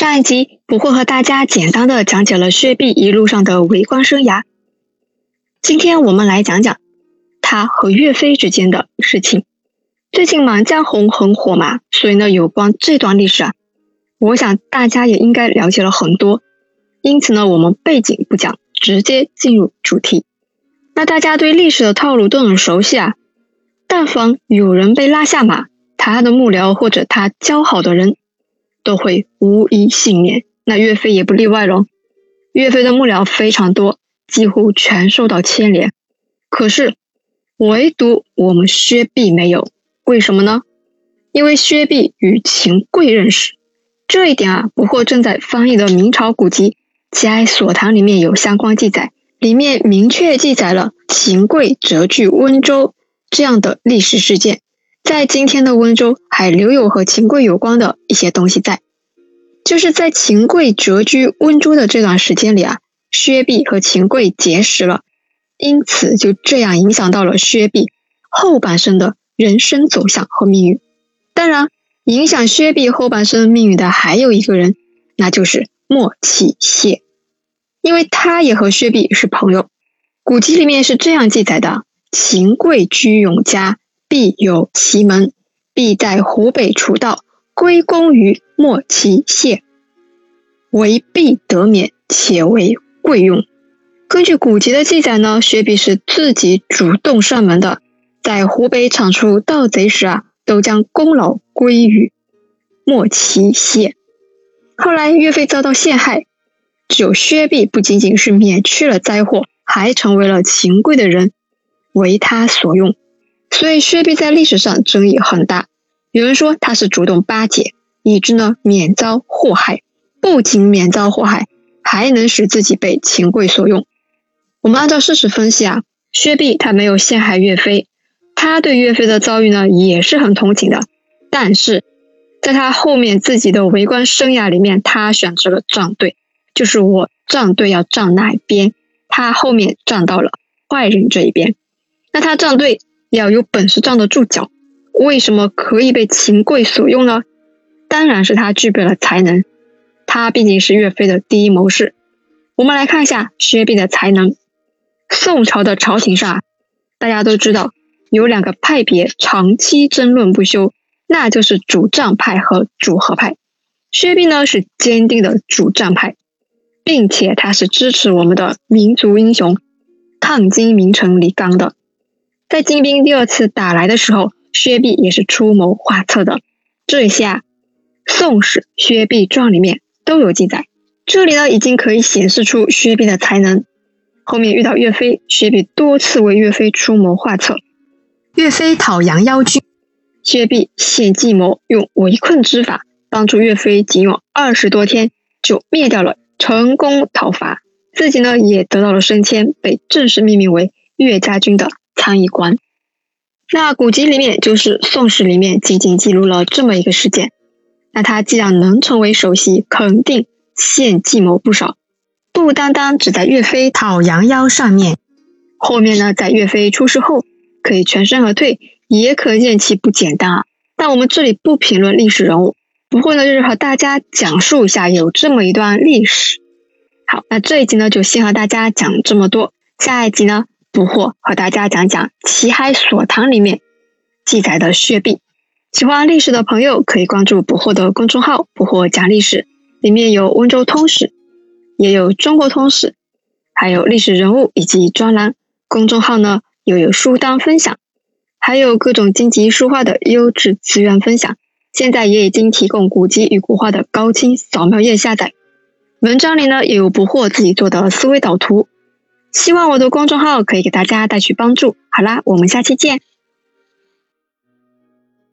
上一集不会和大家简单的讲解了薛弼一路上的为官生涯，今天我们来讲讲他和岳飞之间的事情。最近《满江红》很火嘛，所以呢，有关这段历史啊，我想大家也应该了解了很多。因此呢，我们背景不讲，直接进入主题。那大家对历史的套路都很熟悉啊，但凡有人被拉下马，他的幕僚或者他交好的人。都会无一幸免，那岳飞也不例外喽。岳飞的幕僚非常多，几乎全受到牵连。可是，唯独我们薛弼没有，为什么呢？因为薛弼与秦桧认识，这一点啊，不惑正在翻译的明朝古籍《齐哀所堂》里面有相关记载，里面明确记载了秦桧谪居温州这样的历史事件。在今天的温州，还留有和秦桧有关的一些东西在。就是在秦桧谪居温州的这段时间里啊，薛弼和秦桧结识了，因此就这样影响到了薛弼后半生的人生走向和命运。当然，影响薛弼后半生命运的还有一个人，那就是莫启谢，因为他也和薛弼是朋友。古籍里面是这样记载的：秦桧居永嘉。必有其门，必在湖北除道，归功于莫其谢，为必得免，且为贵用。根据古籍的记载呢，薛弼是自己主动上门的，在湖北铲除盗贼时啊，都将功劳归于莫其谢。后来岳飞遭到陷害，只有薛弼不仅仅是免去了灾祸，还成为了秦桧的人，为他所用。所以薛弼在历史上争议很大，有人说他是主动巴结，以致呢免遭祸害，不仅免遭祸害，还能使自己被秦桧所用。我们按照事实分析啊，薛弼他没有陷害岳飞，他对岳飞的遭遇呢也是很同情的，但是在他后面自己的为官生涯里面，他选择了站队，就是我站队要站哪边，他后面站到了坏人这一边，那他站队。要有本事站得住脚。为什么可以被秦桧所用呢？当然是他具备了才能。他毕竟是岳飞的第一谋士。我们来看一下薛弼的才能。宋朝的朝廷上，大家都知道有两个派别长期争论不休，那就是主战派和主和派。薛弼呢是坚定的主战派，并且他是支持我们的民族英雄抗金名臣李纲的。在金兵第二次打来的时候，薛弼也是出谋划策的。这下，《宋史·薛弼传》里面都有记载。这里呢，已经可以显示出薛弼的才能。后面遇到岳飞，薛弼多次为岳飞出谋划策。岳飞讨杨腰军，薛弼献计谋，用围困之法帮助岳飞，仅用二十多天就灭掉了，成功讨伐，自己呢也得到了升迁，被正式命名为岳家军的。参议官，那古籍里面就是《宋史》里面仅仅记录了这么一个事件。那他既然能成为首席，肯定献计谋不少，不单单只在岳飞讨杨腰上面，后面呢，在岳飞出事后可以全身而退，也可见其不简单啊。但我们这里不评论历史人物，不过呢，就是和大家讲述一下有这么一段历史。好，那这一集呢，就先和大家讲这么多，下一集呢。不惑和大家讲讲《齐海所堂》里面记载的血病。喜欢历史的朋友可以关注不惑的公众号“不惑讲历史”，里面有温州通史，也有中国通史，还有历史人物以及专栏。公众号呢又有书单分享，还有各种经籍书画的优质资源分享。现在也已经提供古籍与古画的高清扫描页下载。文章里呢也有不惑自己做的思维导图。希望我的公众号可以给大家带去帮助。好啦，我们下期见。